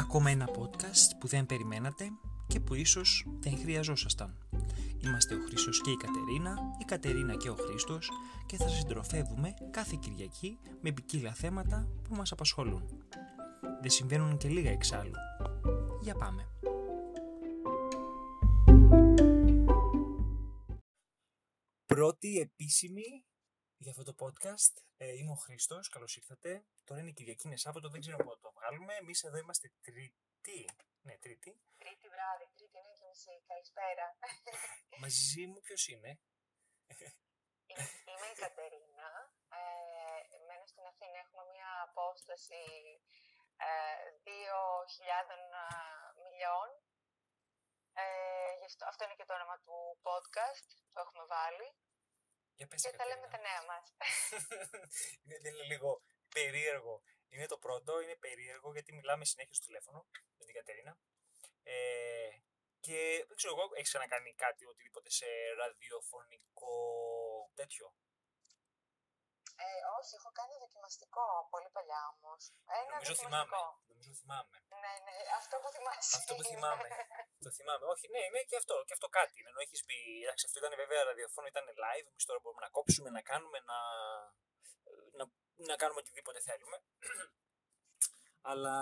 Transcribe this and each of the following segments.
Ακόμα ένα podcast που δεν περιμένατε και που ίσως δεν χρειαζόσασταν. Είμαστε ο Χρήστος και η Κατερίνα, η Κατερίνα και ο Χρήστος και θα σας συντροφεύουμε κάθε Κυριακή με ποικίλα θέματα που μας απασχολούν. Δεν συμβαίνουν και λίγα εξάλλου. Για πάμε. Πρώτη επίσημη για αυτό το podcast. Ε, είμαι ο Χρήστος, καλώς ήρθατε. Τώρα είναι Κυριακή, είναι Σάββατο, δεν ξέρω πότε το βγάλουμε. Εμείς εδώ είμαστε Τρίτη. Ναι, Τρίτη. Τρίτη βράδυ, Τρίτη είναι και μισή. Καλησπέρα. Μαζί μου ποιος είναι; Είμαι η Κατερίνα. Ε, μένω στην Αθήνα. Έχουμε μια απόσταση ε, 2.000 μιλιών. Ε, γι' αυτό, αυτό είναι και το όνομα του podcast που έχουμε βάλει. Για πες, Και θα λέμε Κατερίνα. τα νέα μας. είναι, δεν είναι λίγο περίεργο. Είναι το πρώτο, είναι περίεργο γιατί μιλάμε συνέχεια στο τηλέφωνο με την Κατερίνα. Ε, και δεν ξέρω εγώ, έχεις ξανακάνει κάτι οτιδήποτε σε ραδιοφωνικό τέτοιο; Ε, όχι, έχω κάνει δοκιμαστικό πολύ παλιά όμως. Ένα Νομίζω δοκιμαστικό. θυμάμαι. Νομίζω θυμάμαι. Ναι, ναι, αυτό που θυμάσαι. Αυτό που είναι. θυμάμαι. το θυμάμαι. Όχι, ναι, είναι και αυτό, και αυτό κάτι. είναι. Ενώ έχεις πει, εντάξει, αυτό ήταν βέβαια ραδιοφώνο, ήταν live. Εμείς τώρα μπορούμε να κόψουμε, να κάνουμε, να, να, να κάνουμε οτιδήποτε θέλουμε. Αλλά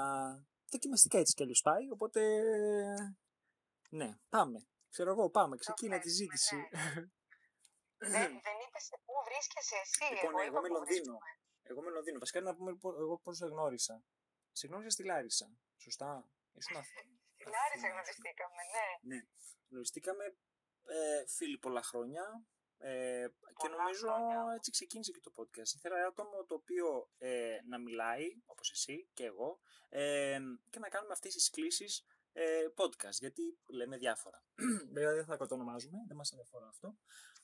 δοκιμαστικά έτσι κι αλλιώς πάει. Οπότε. Ναι, πάμε. Ξέρω εγώ, πάμε. Ξεκίνα τη παίζουμε, ζήτηση. δεν, δεν είπες σε πού βρίσκεσαι εσύ. Λοιπόν, εγώ, εγώ είπα είμαι πού Λονδίνο. βρίσκομαι. Εγώ είμαι Λονδίνο. Βασικά να πούμε λοιπόν, εγώ πώς σε γνώρισα. Σε γνώρισα στη Λάρισα. Σωστά. Ήσουν Αθ- Στην Άρισα Αθήνα, γνωριστήκαμε, ναι. Ναι. Γνωριστήκαμε ε, φίλοι πολλά χρόνια ε, και Πολλά νομίζω χρόνια. έτσι ξεκίνησε και το podcast. Ήθελα ένα άτομο το οποίο ε, να μιλάει, όπως εσύ και εγώ, ε, και να κάνουμε αυτές τις κλήσεις ε, podcast, γιατί λέμε διάφορα. Βέβαια δεν θα το ονομάζουμε, δεν μας αφορά αυτό.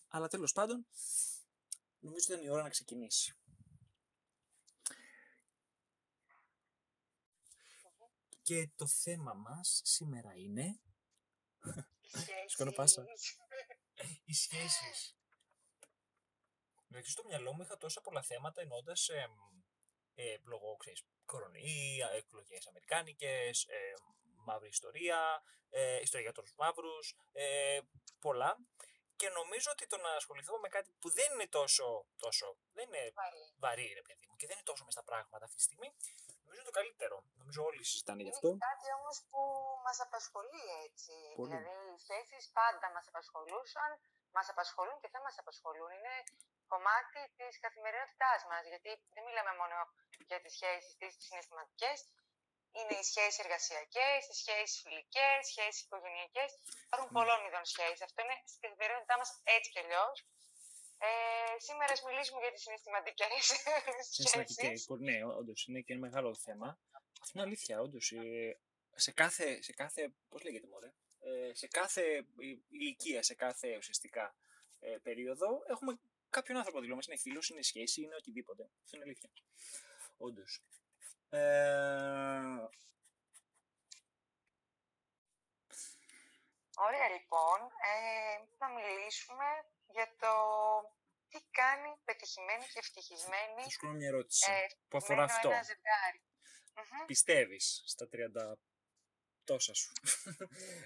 Αλλά τέλος πάντων, νομίζω ήταν η ώρα να ξεκινήσει. Και το θέμα μας σήμερα είναι Σκόνο πάσα. οι σχέσεις. Δηλαδή στο μυαλό μου είχα τόσα πολλά θέματα εννοώντας ε, ε, λόγω ξέρεις, κορονοϊά, εκλογές αμερικάνικες, ε, μαύρη ιστορία, ε, ιστορία για του μαύρους, ε, πολλά. Και νομίζω ότι το να ασχοληθώ με κάτι που δεν είναι τόσο, τόσο δεν είναι Πάλι. βαρύ, ρε παιδί μου, και δεν είναι τόσο μες στα πράγματα αυτή τη στιγμή, νομίζω είναι το καλύτερο. Νομίζω όλοι συζητάνε γι' Είναι αυτό. και κάτι όμως που μας απασχολεί έτσι. Πολύ. Δηλαδή οι θέσεις πάντα μας απασχολούσαν, μας απασχολούν και θα μας απασχολούν. Είναι κομμάτι της καθημερινότητάς μας. Γιατί δεν μιλάμε μόνο για τις σχέσεις τι συναισθηματικές. Είναι οι σχέσεις εργασιακές, οι σχέσεις φιλικές, οι σχέσεις οικογενειακές. Υπάρχουν Ναι. πολλών ειδών σχέσεις. Αυτό είναι στην καθημερινότητά μας έτσι κι αλλιώς. Ε, σήμερα ας μιλήσουμε για τις συναισθηματικές Συναισθηματικές. σχέσεις. Ναι, όντως είναι και ένα μεγάλο θέμα. Αυτό είναι αλήθεια, όντως. σε κάθε, σε κάθε, πώς λέγεται μωρέ, ε, σε κάθε η- ηλικία, σε κάθε ουσιαστικά ε, περίοδο, έχουμε κάποιον άνθρωπο δίπλα μας, είναι φίλος, είναι σχέση, είναι οτιδήποτε. Αυτό είναι αλήθεια. Όντως. Ε, Ωραία λοιπόν, ε, να μιλήσουμε για το τι κάνει πετυχημένη και ευτυχισμένη θα σου κάνω μια ερώτηση ε, που αφορά ευτυχισμένο αυτό. ένα ζευγάρι. Μμμ. Πιστεύεις στα 30 τόσα σου,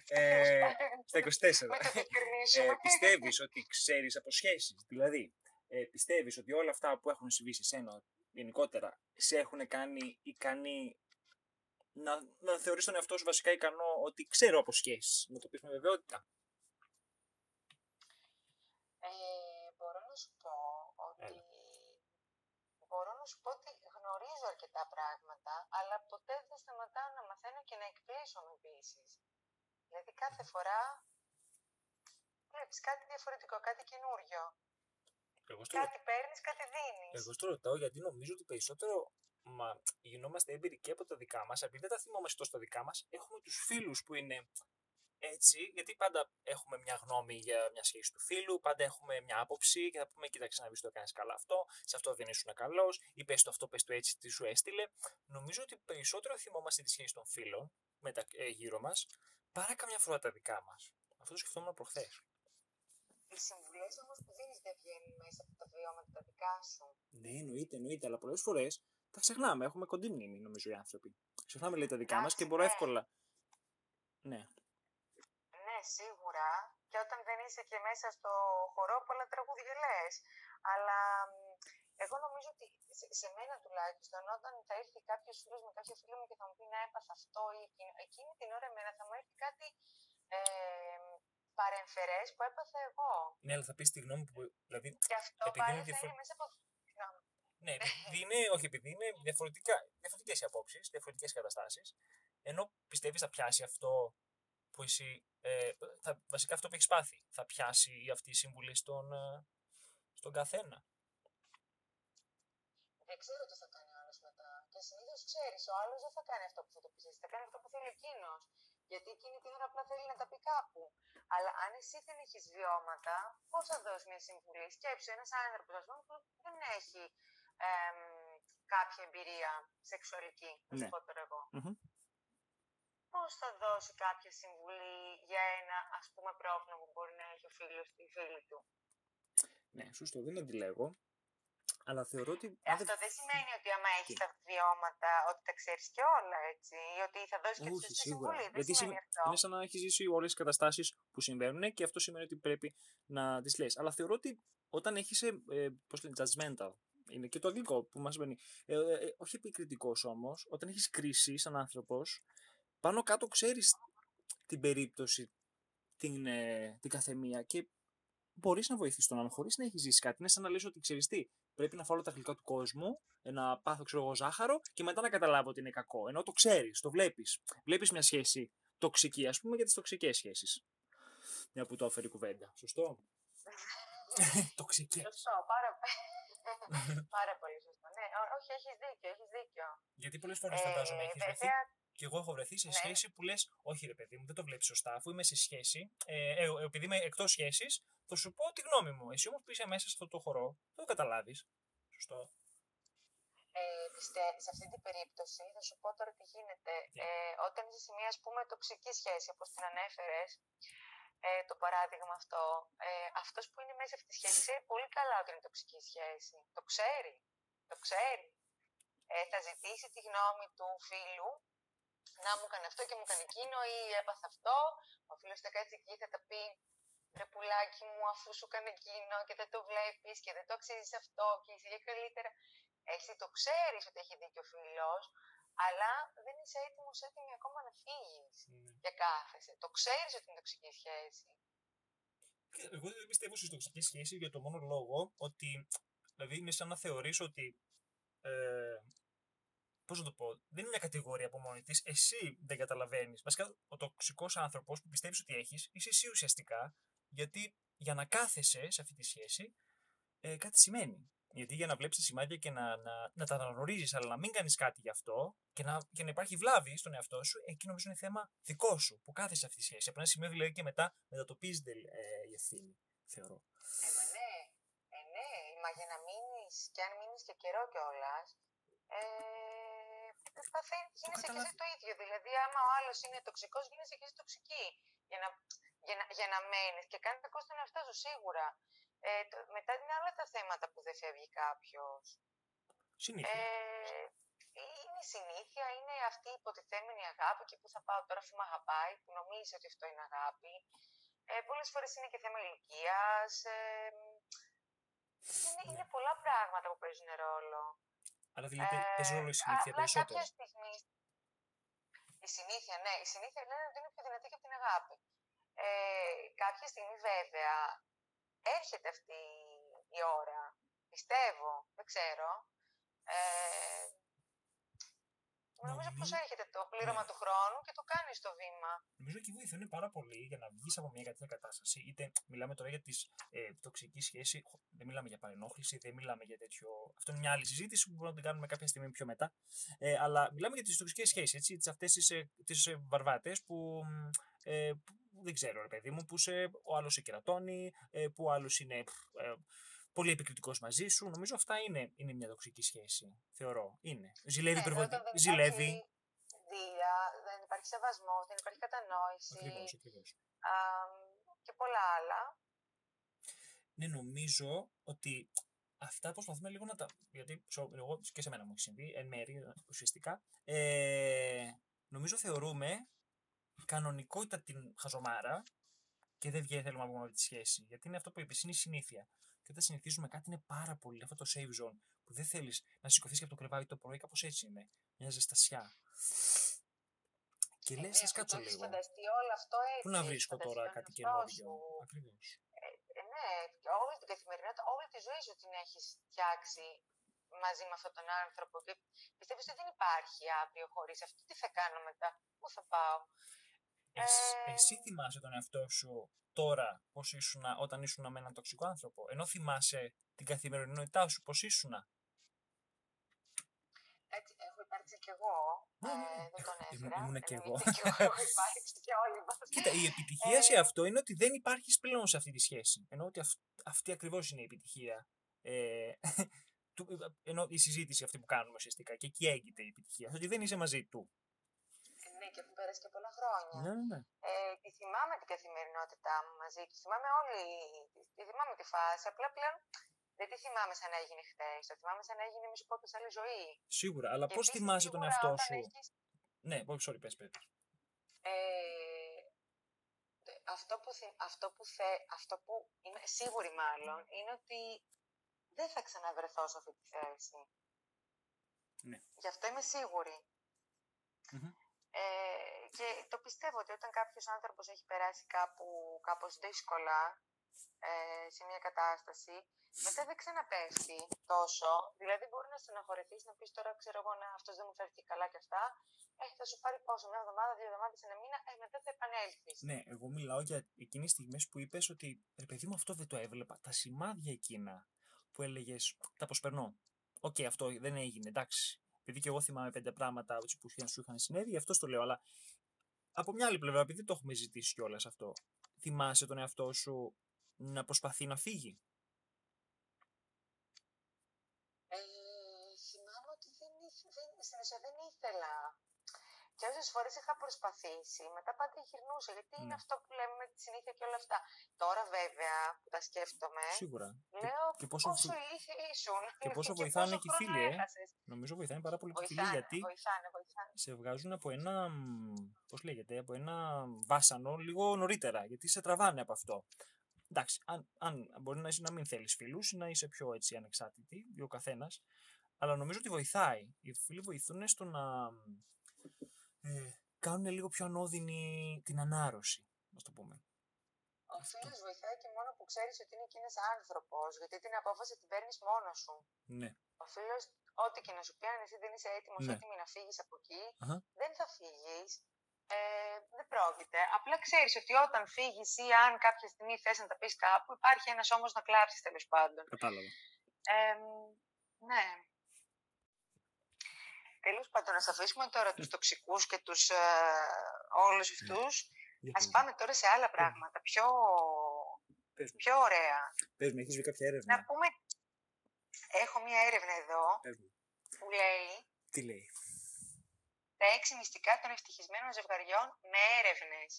ε, στα 24, Με το διευκρινίσουμε. ε, πιστεύεις ότι ξέρεις από σχέσεις. Δηλαδή, ε, πιστεύεις ότι όλα αυτά που έχουν συμβεί σε σένα γενικότερα σε έχουν κάνει ικανή να, να θεωρείς τον εαυτό σου βασικά ικανό ότι ξέρω από σχέσεις. Να το πεις με βεβαιότητα; Ε, μπορώ να σου πω ότι Έλα. μπορώ να σου πω ότι γνωρίζω αρκετά πράγματα, αλλά ποτέ δεν σταματάω να μαθαίνω και να εκπλήσωμαι επίσης. Δηλαδή κάθε φορά βλέπεις κάτι διαφορετικό, κάτι καινούριο. Εγώ στο, Κάτι παίρνεις, κάτι δίνεις. εγώ στο ρωτάω γιατί νομίζω ότι περισσότερο μα, γινόμαστε έμπειροι και από τα δικά μας, επειδή δεν τα θυμόμαστε τόσο τα δικά μας, έχουμε τους φίλους που είναι έτσι, γιατί πάντα έχουμε μια γνώμη για μια σχέση του φίλου, πάντα έχουμε μια άποψη και θα πούμε: Κοίταξε να δεις το έκανε καλά αυτό, σε αυτό δεν ήσουν καλός, ή πες το αυτό, πες το έτσι, τι σου έστειλε. Νομίζω ότι περισσότερο θυμόμαστε τη σχέση των φίλων με τα, ε, γύρω μας παρά καμιά φορά τα δικά μας. Αυτό το σκεφτόμουν προχθές. Οι συμβουλές όμως που δίνεις δεν βγαίνουν μέσα από τα βιώματα τα δικά σου. Ναι, εννοείται, εννοείται, αλλά πολλές φορές τα ξεχνάμε. Έχουμε κοντή μνήμη, νομίζω, οι άνθρωποι. Ξεχνάμε λέει τα δικά μας και μπορώ ναι. εύκολα. Ναι. Ναι, σίγουρα. Και όταν δεν είσαι και μέσα στο χορό, πολλά τραγούδια λες. Αλλά μ, εγώ νομίζω ότι σε, σε μένα τουλάχιστον, όταν θα έρθει κάποιος φίλος με κάποιο φίλο μου και θα μου πει να έπαθα αυτό ή εκείνο, εκείνη την ώρα εμένα θα μου έρθει κάτι ε, παρεμφερές που έπαθα εγώ. Ναι, αλλά θα πεις τη γνώμη που. Δηλαδή, Και αυτό Επειδή είναι πάλι θα διαφορε- είναι μέσα από. Συγγνώμη. ναι, επειδή είναι, όχι επειδή είναι διαφορετικά, διαφορετικές οι απόψεις, διαφορετικές καταστάσεις, ενώ πιστεύεις θα πιάσει αυτό που εσύ, ε, θα, βασικά αυτό που έχεις πάθει, θα πιάσει αυτή η συμβουλή στον, ε, στον καθένα; Δεν ξέρω τι θα κάνει ο άλλος μετά. Και συνήθως ξέρεις, ο άλλος δεν θα κάνει αυτό που θα το πει εσύ, θα κάνει αυτό που θέλει εκείνος. Γιατί εκείνη την ώρα απλά θέλει να τα πει κάπου. Αλλά αν εσύ δεν έχεις βιώματα, πώς θα δώσεις μια συμβουλή; Σκέψου ένας άνθρωπος, ας πούμε, που δεν έχει εμ, κάποια εμπειρία σεξουαλική, να σου Ναι. πω τώρα εγώ. Μμμ. Πώς θα δώσει κάποια συμβουλή για ένα ας πούμε πρόβλημα που μπορεί να έχει ο φίλος ή η φίλη του; Ναι, σωστό, δεν αντιλέγω. Αλλά θεωρώ ότι. αν Αυτό δεν- δεν σημαίνει ότι άμα έχεις Τι; τα βιώματα ότι τα ξέρεις και όλα, έτσι. Ή ότι θα δώσεις και τη Όχι, σωστή σίγουρα. συμβουλή. Δεν Γιατί σημαίνει σημα- αυτό. είναι σαν να έχεις ζήσει όλες τις καταστάσεις που συμβαίνουν και αυτό σημαίνει ότι πρέπει να τις λες. Αλλά θεωρώ ότι όταν έχεις. Ε, Πώς λένε, judgmental. Είναι και το αγγλικό που μας μπαίνει. Ε, ε, ε, όχι επικριτικός όμως, όταν έχεις κρίση σαν άνθρωπος, πάνω κάτω ξέρεις την περίπτωση, την, ε, την καθεμία και μπορείς να βοηθήσεις τον άλλον χωρίς να έχεις ζήσει κάτι. Είναι σαν να λες ότι ξέρεις τι, πρέπει να φάω τα γλυκά του κόσμου, ε, να πάθω ξέρω εγώ ζάχαρο και μετά να καταλάβω ότι είναι κακό. Ενώ το ξέρεις, το βλέπεις. Βλέπεις μια σχέση τοξική, ας πούμε, για τις τοξικές σχέσεις. Μια που το έφερε η κουβέντα. Σωστό; Τοξικέ. Σωστό, πάρα, πάρα πολύ σωστό. Ναι, ό- όχι, έχεις δίκιο, έχεις δίκιο. Γιατί πολλές φορές Ε, φαντάζομαι έχεις βρεθεί βέβαια, και εγώ έχω βρεθεί σε Ναι. σχέση που λες: Όχι, ρε παιδί μου, δεν το βλέπεις σωστά. Αφού είμαι σε σχέση, ε, ε, επειδή είμαι εκτός σχέσης, θα σου πω τη γνώμη μου. Εσύ όμως που είσαι μέσα σε αυτό το χορό, δεν το καταλάβεις. Σωστό. ε, πιστεύεις, σε αυτή την περίπτωση, θα σου πω τώρα τι γίνεται. Τι; Ε, όταν είσαι σε μια, ας πούμε, τοξική σχέση, όπως την ανέφερες, ε, το παράδειγμα αυτό, ε, αυτός που είναι μέσα σε αυτή τη σχέση ξέρει πολύ καλά ότι είναι τοξική σχέση. Το ξέρει. Το ξέρει. Ε, θα ζητήσει τη γνώμη του φίλου να μου έκανε αυτό και μου έκανε εκείνο ή έπαθα αυτό. Ο φίλος θα κάτσει εκεί θα τα πει ρε πουλάκι μου αφού σου έκανε εκείνο και δεν το βλέπεις και δεν το αξίζεις αυτό και είσαι για καλύτερα. Εσύ το ξέρεις ότι έχει δίκιο ο φίλος, αλλά δεν είσαι έτοιμος έτοιμη ακόμα να φύγεις και κάθεσαι. Το ξέρεις ότι είναι τοξική σχέση. Εγώ δεν πιστεύω στι τοξικέ σχέσει για το μόνο λόγο ότι. Δηλαδή είναι σαν να θεωρείς ότι. Ε, Πώς να το πω, δεν είναι μια κατηγορία από μόνη της. Εσύ δεν καταλαβαίνεις. Βασικά, ο τοξικός άνθρωπος που πιστεύεις ότι έχεις, είσαι εσύ ουσιαστικά. Γιατί για να κάθεσαι σε αυτή τη σχέση, ε, κάτι σημαίνει. Γιατί για να βλέπεις τα σημάδια και να, να, να τα αναγνωρίζεις, αλλά να μην κάνεις κάτι γι' αυτό και να, και να υπάρχει βλάβη στον εαυτό σου, εκεί νομίζω είναι θέμα δικό σου που κάθεσαι σε αυτή τη σχέση. Από ένα σημείο δηλαδή και μετά μετατοπίζεται ε, η ευθύνη, θεωρώ. Ε, μα ναι, ε, ναι, μα για να μείνεις και αν μείνεις και καιρό κιόλας. Ε, παθαίνει, γίνεσαι και εσύ καταλαβα- το ίδιο. Δηλαδή, άμα ο άλλος είναι τοξικός, γίνεσαι και εσύ τοξική. Για να, για να, για να μένεις και κάνει κακό στον εαυτό σου, σίγουρα. Ε, το, μετά είναι άλλα τα θέματα που δεν φεύγει κάποιος. Συνήθεια. Ε, είναι η συνήθεια, είναι αυτή η υποτιθέμενη αγάπη και που θα πάω τώρα αφού με αγαπάει, που νομίζεις ότι αυτό είναι αγάπη. Ε, Πολλές φορές είναι και θέμα ηλικίας. Ε, είναι, είναι πολλά πράγματα που παίζουν ρόλο. Αλλά δηλαδή παί- παίζει ρόλο η Ε, συνήθεια απλά περισσότερο. κάποια στιγμής. Η συνήθεια, ναι, η συνήθεια λένε ότι είναι πιο δυνατή και από την αγάπη. Ε, κάποια στιγμή βέβαια έρχεται αυτή η ώρα. Πιστεύω, δεν ξέρω. Ε, νομίζω πως Νομίζω- έρχεται το πλήρωμα ναι. του χρόνου και το κάνεις το βήμα. Νομίζω εκεί βοηθούν πάρα πολύ για να βγεις από μια τέτοια κατάσταση. Είτε μιλάμε τώρα για τη ε, τοξική σχέση, χω- δεν μιλάμε για παρενόχληση, δεν μιλάμε για τέτοιο. Αυτό είναι μια άλλη συζήτηση που μπορούμε να την κάνουμε κάποια στιγμή πιο μετά. Ε, αλλά μιλάμε για τις τοξικές σχέσεις, έτσι, τις αυτές τις, ε, τις ε, βαρβάτες που, μ, ε, που δεν ξέρω, ρε παιδί μου, που σε, ο άλλος σε κερατώνει, ε, που ο άλλος είναι ε, πολύ επικριτικός μαζί σου. Νομίζω αυτά είναι, είναι μια τοξική σχέση. Θεωρώ. Είναι. Ζηλεύει Ναι, υπερβολικά. όταν δεν Ζηλεύει. υπάρχει Δία, δεν υπάρχει σεβασμός, δεν υπάρχει κατανόηση Ακριβώς, ακριβώς. α, και πολλά άλλα. Ναι, νομίζω ότι αυτά προσπαθούμε λίγο να τα. Γιατί εγώ και σε μένα μου έχει συμβεί, εν μέρη ουσιαστικά. Ε, νομίζω θεωρούμε κανονικότητα την χαζομάρα και δεν βγαίνει θέλουμε να βγούμε από τη σχέση. Γιατί είναι αυτό που είπες, είναι η συνήθεια. Και όταν συνηθίζουμε κάτι είναι πάρα πολύ αυτό το safe zone που δεν θέλεις να σηκωθείς από το κρεβάτι το πρωί, κάπως έτσι είναι. Μια ζεστασιά. Και λες, ας κάτσω λίγο. όλο αυτό έτσι. Πού να βρίσκω τώρα κάτι καινούριο; Ακριβώς. Ε, ε, ναι, και όλη την καθημερινότητα, όλη τη ζωή σου την έχεις φτιάξει μαζί με αυτόν τον άνθρωπο. Και πιστεύεις ότι δεν υπάρχει αύριο χωρίς αυτό. Τι θα κάνω μετά, πού θα πάω; Εσύ, ε... εσύ θυμάσαι τον εαυτό σου τώρα πώς ήσουν όταν ήσουν με έναν τοξικό άνθρωπο, ενώ θυμάσαι την καθημερινότητά σου πώς ήσουν; Έτσι, έχω υπάρξει κι εγώ. Ναι, ναι, ναι. Ε, δεν τον έφερα. Ήμουν κι εγώ. Έχω υπάρξει κι όλοι μας. Κοίτα, η επιτυχία σε αυτό είναι ότι δεν υπάρχεις πλέον σε αυτή τη σχέση. Ενώ ότι αυ, αυτή ακριβώς είναι η επιτυχία. Ε, του, ενώ η συζήτηση αυτή που κάνουμε ουσιαστικά. Και εκεί έγκυται η επιτυχία. Ότι δεν είσαι μαζί του. Ναι, και που πέρασε και πολλά χρόνια. Ναι, ναι, ναι. Ε, τη θυμάμαι την καθημερινότητά μου μαζί του. Θυμάμαι όλη. Τη θυμάμαι τη φάση. Απλά πλέον δεν τη θυμάμαι σαν να έγινε χθες. Το θυμάμαι σαν να έγινε, μη σου πω, σε άλλη ζωή. Σίγουρα, αλλά πώς θυμάσαι τον εαυτό σου; Έχεις... Ναι, όχι, sorry, πες, πες. Ε, αυτό, που αυτό, που θε, αυτό που είμαι σίγουρη μάλλον είναι ότι δεν θα ξαναβρεθώ σε αυτή τη θέση. Ναι. Γι' αυτό είμαι Ε, και το πιστεύω ότι όταν κάποιος άνθρωπος έχει περάσει κάπου κάπως δύσκολα ε, σε μια κατάσταση, μετά δεν ξαναπέφτει τόσο. Δηλαδή, μπορεί να στεναχωρηθεί, να πεις τώρα, ξέρω εγώ, να αυτός δεν μου φέρθηκε καλά και αυτά. Ε, θα σου πάρει πόσο, μια εβδομάδα, δύο εβδομάδες, ένα μήνα, ε, μετά θα επανέλθεις. Ναι, εγώ μιλάω για εκείνες τις στιγμές που είπες ότι ρε παιδί μου, αυτό δεν το έβλεπα. Τα σημάδια εκείνα που έλεγες, τα προσπερνώ. OK, okay, αυτό δεν έγινε, εντάξει. Επειδή και εγώ θυμάμαι πέντε πράγματα που σου είχαν συνέβη, γι' αυτό το λέω. Αλλά από μια άλλη πλευρά, επειδή το έχουμε ζητήσει κιόλας αυτό, θυμάσαι τον εαυτό σου να προσπαθεί να φύγει; Ε, θυμάμαι ότι δεν, δεν, στην δεν ήθελα. Και όσε φορές είχα προσπαθήσει, μετά πάντα γυρνούσα. Γιατί είναι ναι. αυτό που λέμε με τη συνήθεια και όλα αυτά. Τώρα, βέβαια, που τα σκέφτομαι. Σίγουρα. Λέω και, πόσο, πόσο ηλίθιοι ήσουν. Και πόσο και βοηθάνε και οι φίλοι, ε. Νομίζω βοηθάνε πάρα πολύ οι φίλοι γιατί βοηθάνε, βοηθάνε. σε βγάζουν από ένα. Πώς λέγεται, από ένα βάσανο λίγο νωρίτερα. Γιατί σε τραβάνε από αυτό εντάξει, αν, αν μπορεί να, είσαι, να μην θέλεις φίλους ή να είσαι πιο έτσι ανεξάρτητη, ή ο καθένας. Αλλά νομίζω ότι βοηθάει. Οι φίλοι βοηθούν στο να ε, κάνουν λίγο πιο ανώδυνη την ανάρρωση, να το πούμε. Ο φίλο βοηθάει και μόνο που ξέρεις ότι είναι και ένας άνθρωπος, γιατί την απόφαση την παίρνεις μόνος σου. Ναι. Ο φίλος, ό,τι και να σου πει, αν εσύ δεν είσαι έτοιμος, ναι. έτοιμη να φύγεις από εκεί, δεν θα φύγεις ε, δεν πρόκειται. Απλά ξέρεις ότι όταν φύγεις ή αν κάποια στιγμή θες να τα πεις κάπου, υπάρχει ένας όμω να κλάψεις τέλος πάντων. Κατάλαβα. Ε, ναι. Τέλος πάντων, να αφήσουμε τώρα τους τοξικούς και τους ε, όλους ναι. αυτούς. Α πάμε τώρα σε άλλα πράγματα. Πιο, πιο ωραία. Πες μου, έχεις βρει κάποια έρευνα. Να πούμε, έχω μία έρευνα εδώ που λέει... Τι λέει; Τα έξι μυστικά των ευτυχισμένων ζευγαριών με έρευνες.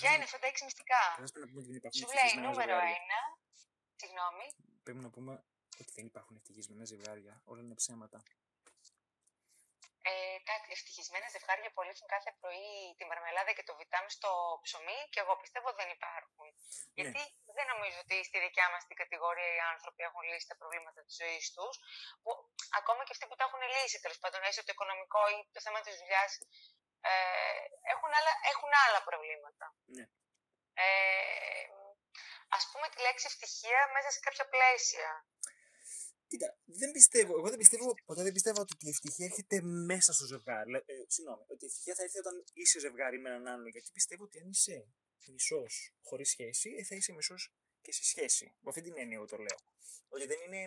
Ποια είναι αυτά τα έξι μυστικά; Σου λέει νούμερο ένα. Συγγνώμη. Πρέπει να πούμε ότι δεν υπάρχουν ευτυχισμένα ζευγάρια. Όλα είναι ψέματα. Ε, τα ευτυχισμένα ζευγάρια που αλήθουν κάθε πρωί τη μαρμελάδα και το βιτάμι στο ψωμί και εγώ πιστεύω δεν υπάρχουν. Ναι. Γιατί δεν νομίζω ότι στη δικιά μας την κατηγορία οι άνθρωποι έχουν λύσει τα προβλήματα της ζωής τους. Ακόμα και αυτοί που τα έχουν λύσει, τέλος πάντων, έστω το οικονομικό ή το θέμα της δουλειάς, ε, έχουν, άλλα, έχουν άλλα προβλήματα. Ναι. Ε, ας πούμε τη λέξη ευτυχία μέσα σε κάποια πλαίσια. Κοίτα, δεν πιστεύω, εγώ δεν πιστεύω, ποτέ δεν πιστεύω ότι η ευτυχία έρχεται μέσα στο ζευγάρι. Ε, συγγνώμη, ότι η ευτυχία θα έρθει όταν είσαι ζευγάρι με έναν άλλον. Γιατί πιστεύω ότι αν είσαι μισός χωρίς σχέση, ε, θα είσαι μισός και σε σχέση. Με αυτή την έννοια εγώ το λέω. Ότι δεν είναι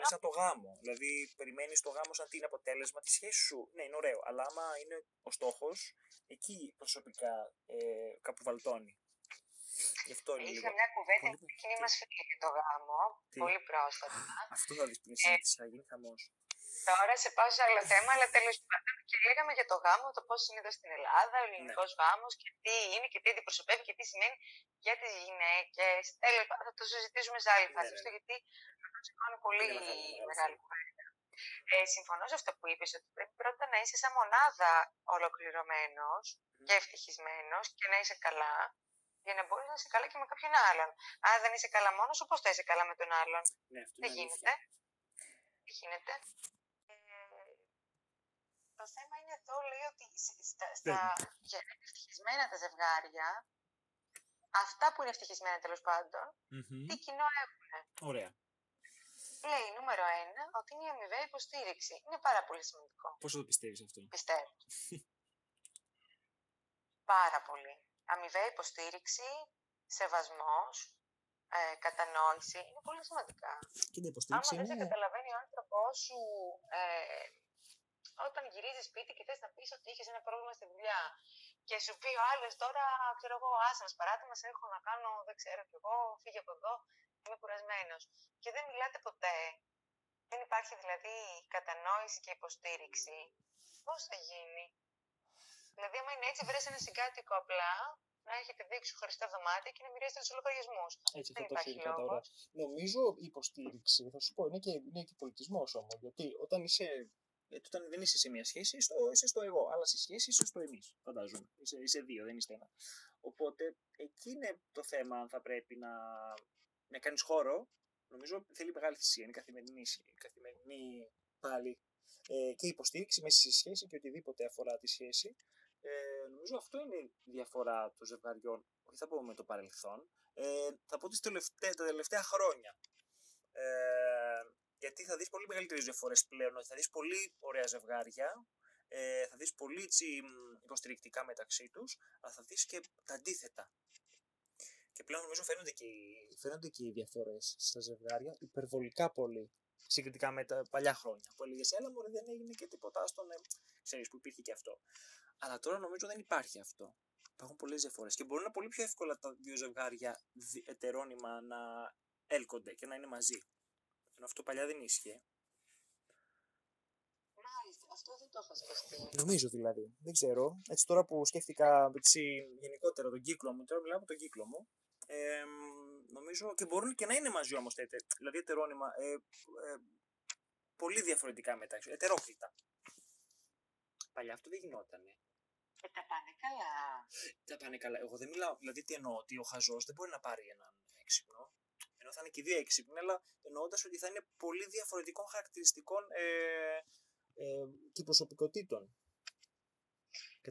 μέσα το γάμο. Δηλαδή, περιμένεις το γάμο σαν τι είναι αποτέλεσμα της σχέσης σου. Ναι, είναι ωραίο. Αλλά άμα είναι ο στόχος, εκεί προσωπικά ε, κάπου βαλτώνει. Γι' αυτό είναι Είχα μια κουβέντα με κοινή μας φίλη για το γάμο. Τι; Πολύ πρόσφατα. Αυτό θα δεις πριν ε, θα γίνει χαμός. Τώρα σε πάω σε άλλο θέμα, αλλά τέλος πάντων και λέγαμε για το γάμο, το πώς είναι εδώ στην Ελλάδα, ο ελληνικός ναι. γάμος και τι είναι και τι αντιπροσωπεύει και τι σημαίνει για τις γυναίκες. Τέλος πάντων, θα το συζητήσουμε σε άλλη φάση, ναι, ναι. γιατί αυτό σηκώνει πολύ μεγάλη κουβέντα. Ε, συμφωνώ σε αυτό που είπες, ότι πρέπει πρώτα να είσαι σαν μονάδα ολοκληρωμένος και ευτυχισμένος και να είσαι καλά, για να μπορείς να είσαι καλά και με κάποιον άλλον. Αν δεν είσαι καλά μόνος σου, πώς θα είσαι καλά με τον άλλον; Ναι, δεν γίνεται. Τι γίνεται; Ε, το θέμα είναι εδώ, λέει ότι στα, στα ευτυχισμένα τα ζευγάρια, αυτά που είναι ευτυχισμένα τέλος πάντων, τι κοινό έχουν. Ωραία. Λέει νούμερο ένα ότι είναι η αμοιβαία υποστήριξη. Είναι πάρα πολύ σημαντικό. Πώς το πιστεύεις αυτό, Πιστεύω. πάρα πολύ αμοιβαία υποστήριξη, σεβασμός, ε, κατανόηση, είναι πολύ σημαντικά. Και την υποστήριξη Άμα δεν σε καταλαβαίνει ο άνθρωπό σου ε, όταν γυρίζεις σπίτι και θες να πεις ότι είχες ένα πρόβλημα στη δουλειά και σου πει ο άλλος τώρα, ξέρω εγώ, άσε μας παράτε μας, έχω να κάνω, δεν ξέρω κι εγώ, φύγε από εδώ, είμαι κουρασμένος. Και δεν μιλάτε ποτέ. Δεν υπάρχει δηλαδή κατανόηση και υποστήριξη. Πώς θα γίνει; Δηλαδή, άμα είναι έτσι, βρες ένα συγκάτοικο απλά, να έχετε δείξει χωριστά δωμάτια και να μοιράσετε τους λογαριασμούς. Έτσι, Δεν αυτό το τώρα. Νομίζω η υποστήριξη, θα σου πω, είναι και, είναι και πολιτισμός όμως. Γιατί όταν είσαι. Γιατί όταν δεν είσαι σε μια σχέση, στο, είσαι στο εγώ. Αλλά στη σχέση είσαι στο εμείς, φαντάζομαι. Είσαι, είσαι δύο, δεν είστε ένα. Οπότε εκεί είναι το θέμα αν θα πρέπει να, να κάνεις χώρο. Νομίζω θέλει μεγάλη θυσία. Είναι καθημερινή, καθημερινή πάλι ε, και υποστήριξη μέσα στη σχέση και οτιδήποτε αφορά τη σχέση. Ε, νομίζω αυτό είναι η διαφορά των ζευγαριών, όχι θα πω με το παρελθόν, ε, θα πω τις τελευταία, τα τελευταία χρόνια. Ε, γιατί θα δεις πολύ μεγαλύτερες διαφορές πλέον, θα δεις πολύ ωραία ζευγάρια, ε, θα δεις πολύ τσι, υποστηρικτικά μεταξύ τους, αλλά θα δεις και τα αντίθετα. Και πλέον νομίζω φαίνονται και, οι, φαίνονται και οι διαφορές στα ζευγάρια υπερβολικά πολύ συγκριτικά με τα παλιά χρόνια. Που έλεγες, έλα μου δεν έγινε και τίποτα, στον. Ε, ξέρεις που υπήρχε και αυτό. Αλλά τώρα νομίζω δεν υπάρχει αυτό. Υπάρχουν πολλές διαφορές και μπορούν να πολύ πιο εύκολα τα δύο ζευγάρια ετερόνυμα να έλκονται και να είναι μαζί. Ενώ αυτό παλιά δεν ίσχυε. Μάλιστα, αυτό δεν το είχα σκεφτεί. Νομίζω δηλαδή. Δεν ξέρω. Έτσι τώρα που σκέφτηκα έτσι, γενικότερα τον κύκλο μου, τώρα μιλάω από τον κύκλο μου. Ε, νομίζω και μπορούν και να είναι μαζί όμως τέτοια. Δηλαδή ετερόνυμα. Ε, ε, πολύ διαφορετικά μεταξύ. Ετερόκλητα. Παλιά αυτό δεν γινότανε. Και τα πάνε καλά. Τα πάνε καλά. Εγώ δεν μιλάω. Δηλαδή, τι εννοώ, ότι ο χαζός δεν μπορεί να πάρει έναν έξυπνο. Ενώ θα είναι και οι δύο έξυπνοι, αλλά εννοώντας ότι θα είναι πολύ διαφορετικών χαρακτηριστικών ε, ε, και προσωπικότητων.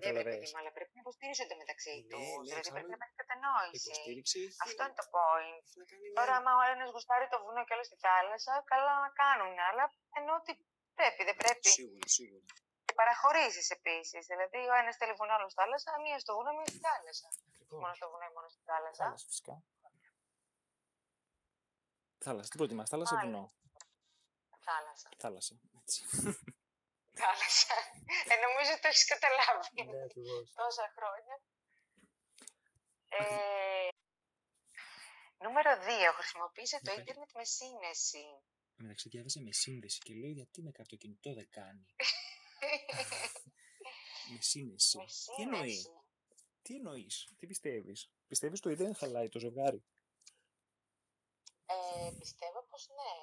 Ναι, παιδί αλλά πρέπει να υποστηρίζονται μεταξύ ναι, τους. Ναι, δηλαδή πρέπει να υπάρχει κατανόηση. Αυτό είναι το point. Τώρα, άμα ο ένας γουστάρει το βουνό και άλλος στη θάλασσα, καλά να κάνουν. Αλλά ενώ ότι πρέπει, δεν πρέπει. Σίγουρα, σίγουρα παραχωρήσεις επίσης. Δηλαδή, ο ένας θέλει βουνό, άλλο θάλασσα, μία στο βουνό, μία στη θάλασσα. Μόνο στο βουνό ή μόνο στη θάλασσα. Θάλασσα, φυσικά. Θάλασσα, τι προτιμά, θάλασσα ή βουνό. Θάλασσα. Θάλασσα, έτσι. Θάλασσα. Ε, νομίζω ότι το έχεις καταλάβει. Ναι, Τόσα χρόνια. Ε, νούμερο 2. Χρησιμοποίησε το ίντερνετ με σύνεση. Μεταξύ διάβασα με σύνδεση και λέω γιατί με κάποιο κινητό δεν κάνει; με σύνεση. Τι εννοεί; Τι εννοείς, τι πιστεύεις; Πιστεύεις το ίντερνετ χαλάει το ζευγάρι; Ε, πιστεύω πως ναι.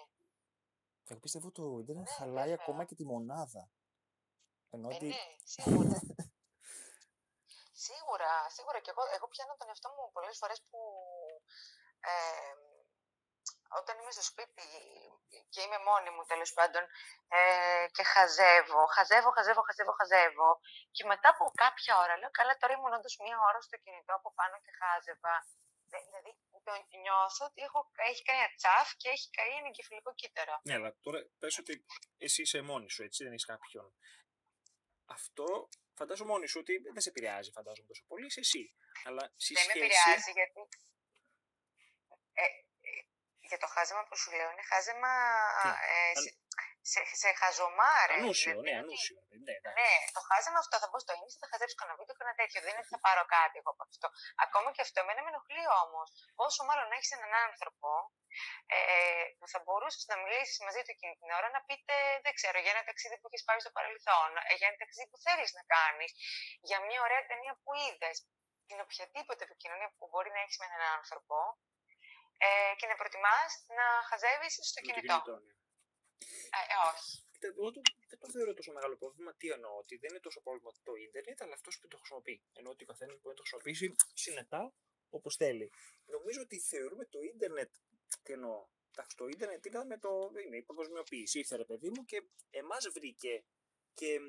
Εγώ πιστεύω το ίντερνετ ναι, χαλάει ακόμα και τη μονάδα. Ενώ ε, ναι, σίγουρα. σίγουρα, σίγουρα. Και εγώ, εγώ πιάνω τον εαυτό μου πολλές φορές που ε, όταν είμαι στο σπίτι και είμαι μόνη μου τέλος πάντων ε, και χαζεύω, χαζεύω, χαζεύω, χαζεύω, χαζεύω και μετά από κάποια ώρα λέω καλά τώρα ήμουν όντως μία ώρα στο κινητό από πάνω και χάζευα. Δηλαδή το νιώθω ότι έχω, έχει κάνει ένα τσαφ και έχει καεί ένα εγκεφαλικό κύτταρο. Ναι, αλλά τώρα πες ότι εσύ είσαι μόνη σου, έτσι, δεν έχεις κάποιον. Αυτό φαντάζομαι μόνη σου ότι δεν σε επηρεάζει, φαντάζομαι τόσο πολύ, είσαι εσύ. Αλλά δεν με επηρεάζει γιατί ε, και το χάζεμα που σου λέω είναι χάζεμα ε, σε, σε, σε χαζομάρες. Ανούσιο, ναι, ανούσιο. Ναι, ναι, ναι, το χάζεμα αυτό θα μπω στο ίνι, θα χαζέψω κανένα βίντεο, κανένα τέτοιο. Δεν είναι ότι θα πάρω κάτι εγώ από αυτό. Ακόμα και αυτό εμένα με ενοχλεί όμως. Πόσο μάλλον έχεις έναν άνθρωπο ε, που θα μπορούσες να μιλήσεις μαζί του εκείνη την ώρα να πείτε, δεν ξέρω, για ένα ταξίδι που έχεις πάει στο παρελθόν, ε, για ένα ταξίδι που θέλεις να κάνεις, για μια ωραία ταινία που είδες, την οποιαδήποτε επικοινωνία που μπορεί να έχεις με έναν άνθρωπο ε, και να προτιμάς να χαζεύεις στο κινητό. Ναι. Ε, ε, όχι. Εγώ δεν το θεωρώ τόσο μεγάλο πρόβλημα. Τι εννοώ, ότι δεν είναι τόσο πρόβλημα το ίντερνετ, αλλά αυτός που το χρησιμοποιεί. Ενώ ότι ο καθένας μπορεί να το χρησιμοποιήσει συνετά όπως θέλει. Νομίζω ότι θεωρούμε το ίντερνετ. Τι εννοώ. Εντάξει, το ίντερνετ ήταν το, είναι η παγκοσμιοποίηση. Ήρθε ρε παιδί μου και εμάς βρήκε και.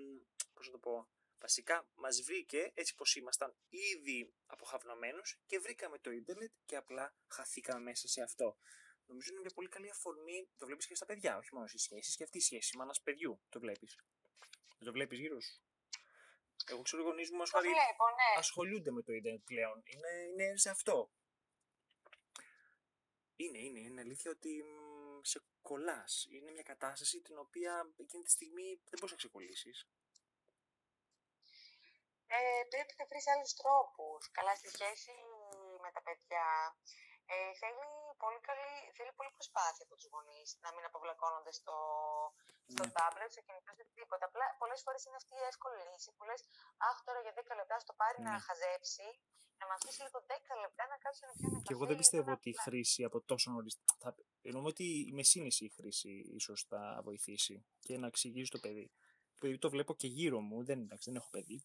Πώς να το πω. Βασικά μας βρήκε έτσι πως ήμασταν ήδη αποχαυνομένους και βρήκαμε το ίντερνετ και απλά χαθήκαμε μέσα σε αυτό νομίζω είναι μια πολύ καλή αφορμή. Το βλέπεις και στα παιδιά, όχι μόνο στις σχέσεις. Και αυτή η σχέση με ένα παιδιού το βλέπεις. Δεν το βλέπεις γύρω σου; Εγώ ξέρω οι γονείς μου ασχολεί... ναι. ασχολούνται με το Ιντερνετ πλέον. Είναι, είναι σε αυτό. Είναι, είναι, είναι αλήθεια ότι σε κολλάς. Είναι μια κατάσταση την οποία εκείνη τη στιγμή δεν μπορείς να ξεκολλήσεις. Ε, πρέπει να βρεις άλλους τρόπους. Καλά στη σχέση με τα παιδιά. Ε, θέλει, πολύ καλή, θέλει πολύ προσπάθεια από τους γονείς να μην αποβλακώνονται στο, στο ναι. tablet, στο κινητό, στο οτιδήποτε. Απλά πολλές φορές είναι αυτή η εύκολη λύση που λες: Αχ, τώρα για 10 λεπτά στο πάρει να ναι. χαζέψει, να μα αφήσει λίγο 10 λεπτά να κάτσει να πιει ένα Και εγώ δεν πιστεύω ότι η χρήση από τόσο νωρίς. Θα... Εννοούμε ότι η μεσίνηση η χρήση ίσως θα βοηθήσει και να εξηγήσει το παιδί. Το, το βλέπω και γύρω μου, δεν, εντάξει, δεν έχω παιδί.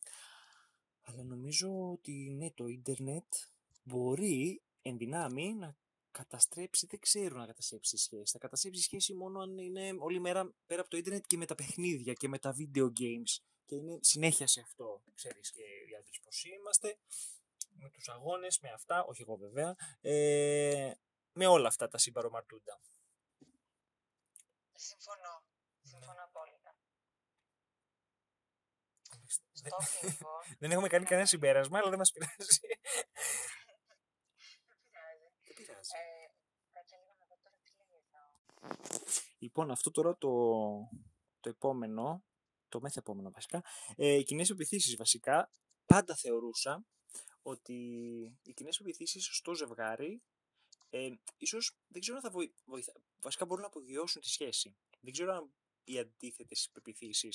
Αλλά νομίζω ότι ναι, το ίντερνετ μπορεί εν δυνάμει να καταστρέψει, δεν ξέρω να καταστρέψει τη σχέση. Θα καταστρέψει τη σχέση μόνο αν είναι όλη μέρα πέρα από το ίντερνετ και με τα παιχνίδια και με τα video games. Και είναι συνέχεια σε αυτό. Ξέρεις και οι άντρες πώς είμαστε, με τους αγώνες, με αυτά, όχι εγώ βέβαια, ε, με όλα αυτά τα συμπαρομαρτούντα. Συμφωνώ. Συμφωνώ ναι. απόλυτα. Δεν έχουμε κάνει κανένα συμπέρασμα, αλλά δεν μας πειράζει. Λοιπόν, αυτό τώρα το, το επόμενο, το μεθεπόμενο βασικά, ε, οι κοινές επιθύσεις βασικά πάντα θεωρούσα ότι οι κοινές επιθύσεις στο ζευγάρι ε, ίσως δεν ξέρω αν θα βοηθά, βασικά μπορούν να απογειώσουν τη σχέση. Δεν ξέρω αν οι αντίθετες πεπιθήσει,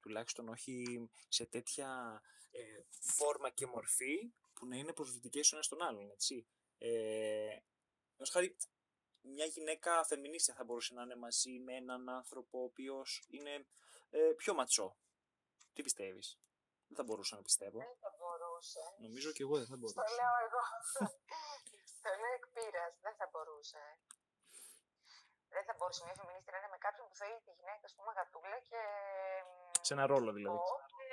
τουλάχιστον όχι σε τέτοια ε, φόρμα και μορφή, που να είναι προσβλητικές ο ένας στον άλλον, έτσι. Ε, χάρη, μια γυναίκα φεμινίστια θα μπορούσε να είναι μαζί με έναν άνθρωπο ο οποίος είναι ε, πιο ματσό. Τι πιστεύεις, Δεν θα μπορούσα να πιστεύω. Δεν θα μπορούσε. Νομίζω και εγώ δεν θα μπορούσα. Το λέω εγώ. το λέω εκ Δεν θα μπορούσε. Δεν θα μπορούσε μια φεμινίστρια να είναι με κάποιον που θέλει τη γυναίκα, ας πούμε, γατούλα και. Σε ένα ρόλο δηλαδή. Και...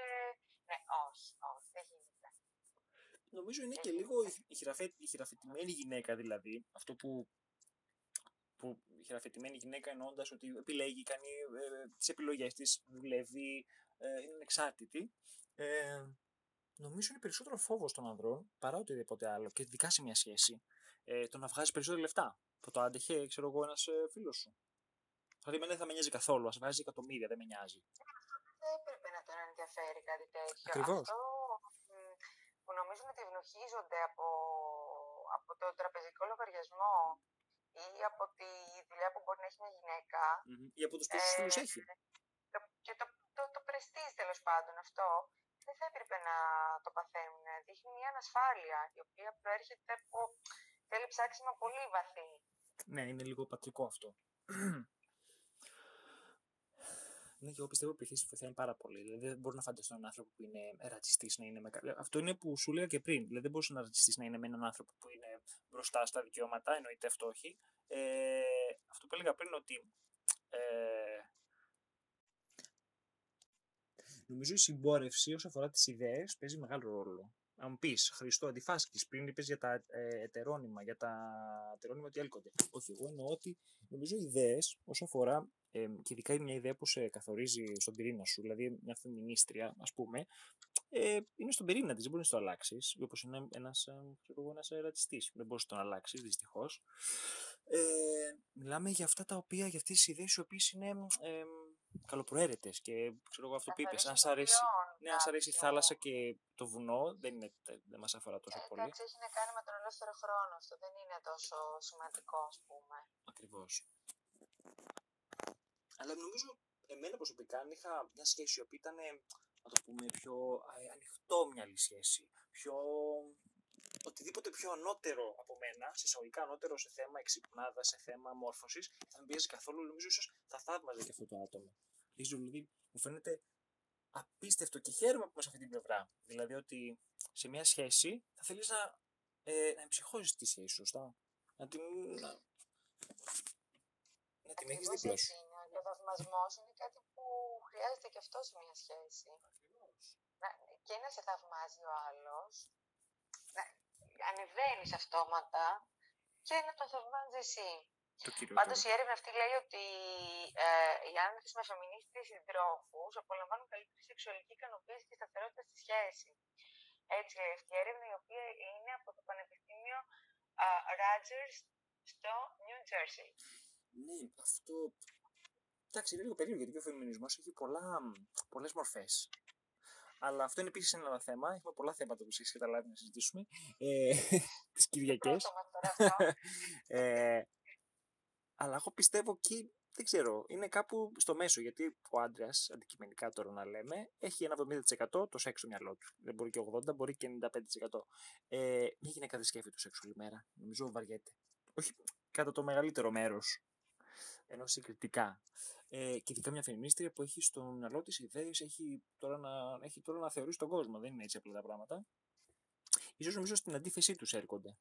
Ναι, όχι, όχι, δεν γίνεται. Νομίζω είναι και λίγο η, η χειραφετημένη γυναίκα δηλαδή, αυτό που που χειραφετημένη γυναίκα εννοώντας ότι επιλέγει, κάνει ε, τις επιλογές της, δουλεύει, ε, είναι εξάρτητη. Ε, νομίζω είναι περισσότερο φόβος των ανδρών παρά οτιδήποτε άλλο και ειδικά σε μια σχέση. Ε, το να βγάζει περισσότερα λεφτά. Που το άντεχε, ξέρω εγώ, ένας ε, φίλος σου. Δηλαδή, εμένα δεν θα με νοιάζει καθόλου. Α βγάζει εκατομμύρια, δεν με νοιάζει. Δεν έπρεπε να τον ενδιαφέρει κάτι τέτοιο. Ακριβώς. Αυτό που νομίζουν ότι ευνοχίζονται από, από τον τραπεζικό λογαριασμό ή από τη δουλειά που μπορεί να έχει μια γυναίκα. Mm-hmm. Ή από τους πόσου φίλου ε, έχει. Το, και το, το, το πρεστής τέλος πάντων αυτό δεν θα έπρεπε να το παθαίνουν. Δείχνει μια ανασφάλεια η οποία προέρχεται από. θέλει ψάξιμο πολύ βαθύ. Ναι, είναι λίγο πατρικό αυτό. Ναι, και εγώ πιστεύω ότι η βοηθάει πάρα πολύ. Δηλαδή, δεν μπορώ να φανταστώ έναν άνθρωπο που είναι ρατσιστής να είναι με Αυτό είναι που σου έλεγα και πριν. Δηλαδή, δεν μπορεί να ρατσιστής να είναι με έναν άνθρωπο που είναι μπροστά στα δικαιώματα, εννοείται αυτό όχι. Ε, αυτό που έλεγα πριν ότι. Ε, νομίζω η συμπόρευση όσο αφορά τις ιδέες παίζει μεγάλο ρόλο. Αν μου πεις Χριστό αντιφάσκη, πριν είπες για τα ε, ετερόνυμα, για τα ετερόνυμα ότι έλκονται. Όχι, εγώ εννοώ ότι νομίζω οι ιδέες όσο αφορά ε, και ειδικά μια ιδέα που σε καθορίζει στον πυρήνα σου, δηλαδή μια φεμινίστρια, ας πούμε, ε, είναι στον πυρήνα της, δεν μπορείς να το αλλάξεις. Όπως είναι ένας ένας ρατσιστής. Δεν μπορείς να το αλλάξεις, δυστυχώς. Ε, μιλάμε για αυτά τα οποία, για αυτές τις ιδέες οι οποίες είναι ε, καλοπροαίρετες και ξέρω εγώ αυτό που είπες, αν σ' αρέσει. Ναι, αν αρέσει η θάλασσα και το βουνό, δεν, είναι, δεν μας αφορά τόσο ε, πολύ. Εντάξει, έχει να κάνει με τον ελεύθερο χρόνο αυτό. Δεν είναι τόσο σημαντικό, ας πούμε. Ακριβώς. Αλλά νομίζω, εμένα προσωπικά, αν είχα μια σχέση η οποία ήταν, να το πούμε, πιο ε, ανοιχτόμυαλη σχέση, πιο οτιδήποτε πιο ανώτερο από μένα, σε εισαγωγικά ανώτερο σε θέμα εξυπνάδας, σε θέμα μόρφωσης, θα μην πιέζει καθόλου. Νομίζω ίσως θα θαύμαζε και αυτό το άτομο. Ίσως δηλαδή μου φαίνεται απίστευτο και χαίρομαι που είμαι σε αυτή την πλευρά. Δηλαδή ότι σε μια σχέση θα θέλεις να, ε, να εμψυχώσεις τη σχέση, σωστά; Να την. Να, να την έχεις δίπλα σου. Ο θαυμασμός είναι κάτι που χρειάζεται και αυτός σε μια σχέση. Να, και να σε θαυμάζει ο άλλος, να ανεβαίνεις αυτόματα και να τον θαυμάζεις εσύ. Πάντως η έρευνα αυτή λέει ότι ε, οι άνθρωποι με φεμινίστρια συντρόφους απολαμβάνουν καλύτερη σεξουαλική ικανοποίηση και σταθερότητα στη σχέση. Έτσι λέει αυτή η έρευνα, η οποία είναι από το Πανεπιστήμιο uh, Rogers στο New Jersey. Ναι, αυτό. Εντάξει, είναι λίγο περίεργο γιατί και ο φεμινισμός έχει πολλές μορφές. Αλλά αυτό είναι επίσης ένα θέμα. Έχουμε πολλά θέματα που έχεις καταλάβει να συζητήσουμε. Ε, Τις Κυριακές. ε, αλλά εγώ πιστεύω εκεί, δεν ξέρω, είναι κάπου στο μέσο. Γιατί ο άντρα, αντικειμενικά τώρα να λέμε, έχει ένα 70% το σεξ στο μυαλό του. Δεν μπορεί και 80%, μπορεί και 95%. Ε, μια γυναίκα δεν σκέφτεται το σεξ όλη μέρα. Νομίζω βαριέται. Όχι κατά το μεγαλύτερο μέρος. Ενώ συγκριτικά. Ε, και ειδικά μια φεμινίστρια που έχει στο μυαλό της ιδέες, έχει, τώρα να, έχει τώρα να θεωρήσει τον κόσμο. Δεν είναι έτσι απλά τα πράγματα. Ίσως νομίζω στην αντίθεσή τους έρχονται